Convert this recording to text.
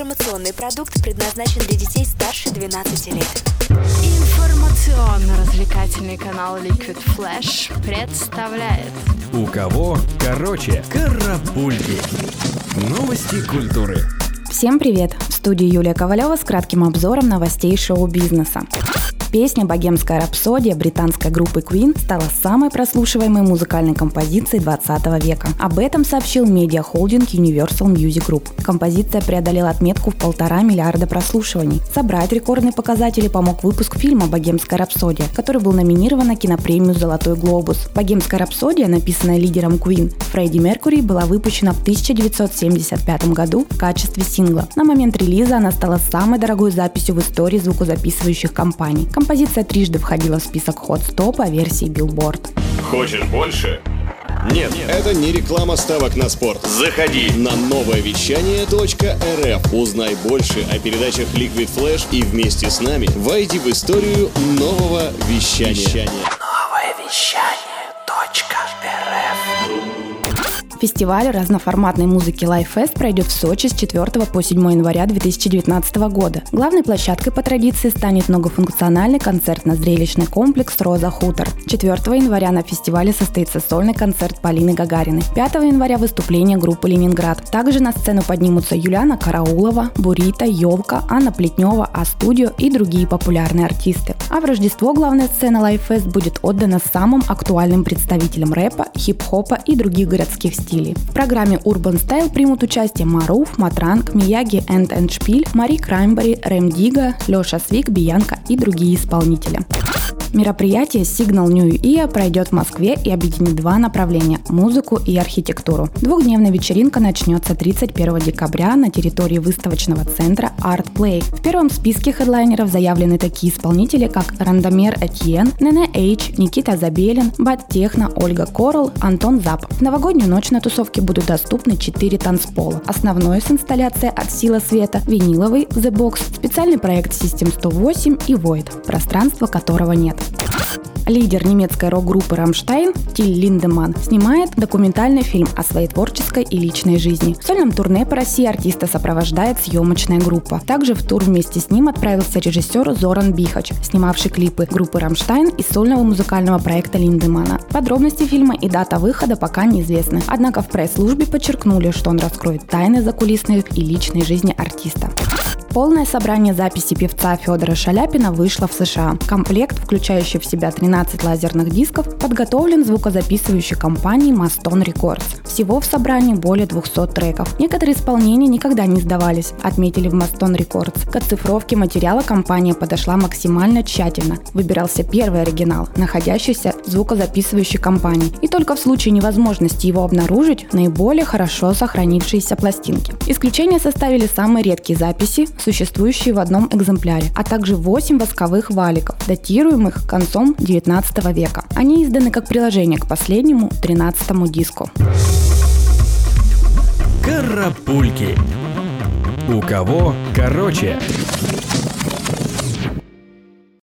Информационный продукт предназначен для детей старше 12 лет. Информационно-развлекательный канал Liquid Flash представляет У кого короче карапульки. Новости культуры. Всем привет! В студии Юлия Ковалева с кратким обзором новостей шоу-бизнеса. Песня «Богемская рапсодия» британской группы Queen стала самой прослушиваемой музыкальной композицией 20 века. Об этом сообщил медиахолдинг Universal Music Group. Композиция преодолела отметку в полтора миллиарда прослушиваний. Собрать рекордные показатели помог выпуск фильма «Богемская рапсодия», который был номинирован на кинопремию «Золотой глобус». «Богемская рапсодия», написанная лидером Queen Фредди Меркури, была выпущена в 1975 году в качестве сингла. На момент релиза она стала самой дорогой записью в истории звукозаписывающих компаний. Композиция трижды входила в список Hot 100 по версии Billboard. Хочешь больше? Нет, Это не реклама ставок на спорт. заходи. На новое вещание .рф. Узнай больше о передачах Liquid Flash и вместе с нами войди в историю нового вещания. Фестиваль разноформатной музыки Life Fest пройдет в Сочи с 4 по 7 января 2019 года. Главной площадкой по традиции станет многофункциональный концертно-зрелищный комплекс «Роза Хутор». 4 января на фестивале состоится сольный концерт Полины Гагариной. 5 января выступление группы «Ленинград». Также на сцену поднимутся Юлиана Караулова, Бурита, Елка, Анна Плетнева, А-студио и другие популярные артисты. А в Рождество главная сцена Life Fest будет отдана самым актуальным представителям рэпа, хип-хопа и других городских стилей. В программе Urban Style примут участие Маруф, Матранг, Мияги Энд Эндшпиль, Мари Краймбери, Рэм Дига, Леша Свик, Биянка и другие исполнители. Мероприятие Signal New Year пройдет в Москве и объединит два направления – музыку и архитектуру. Двухдневная вечеринка начнется 31 декабря на территории выставочного центра Art Play. В первом списке хедлайнеров заявлены такие исполнители, как Рандомер Этьен, Нене Эйч, Никита Забелин, Бат Техно, Ольга Корл, Антон Зап. В новогоднюю ночь на тусовке будут доступны 4 танцпола. Основное с инсталляцией от Сила Света, виниловый The Box, специальный проект System 108 и Void, пространство которого нет. Лидер немецкой рок-группы «Рамштайн» Тиль Линдеман снимает документальный фильм о своей творческой и личной жизни. В сольном турне по России артиста сопровождает съемочная группа. Также в тур вместе с ним отправился режиссер Зоран Бихач, снимавший клипы группы «Рамштайн» и сольного музыкального проекта Линдемана. Подробности фильма и дата выхода пока неизвестны. Однако в пресс-службе подчеркнули, что он раскроет тайны закулисной и личной жизни артиста. Полное собрание записи певца Федора Шаляпина вышло в США. Комплект, включающий в себя 13 лазерных дисков, подготовлен звукозаписывающей компанией Marston Records. Всего в собрании более 200 треков. Некоторые исполнения никогда не издавались, отметили в Marston Records. К оцифровке материала компания подошла максимально тщательно. Выбирался первый оригинал, находящийся в звукозаписывающей компании. И только в случае невозможности его обнаружить, наиболее хорошо сохранившиеся пластинки. Исключение составили самые редкие записи, существующие в одном экземпляре, а также 8 восковых валиков, датируемых концом 19 века. Они изданы как приложение к последнему, 13 диску. Карапульки. У кого короче.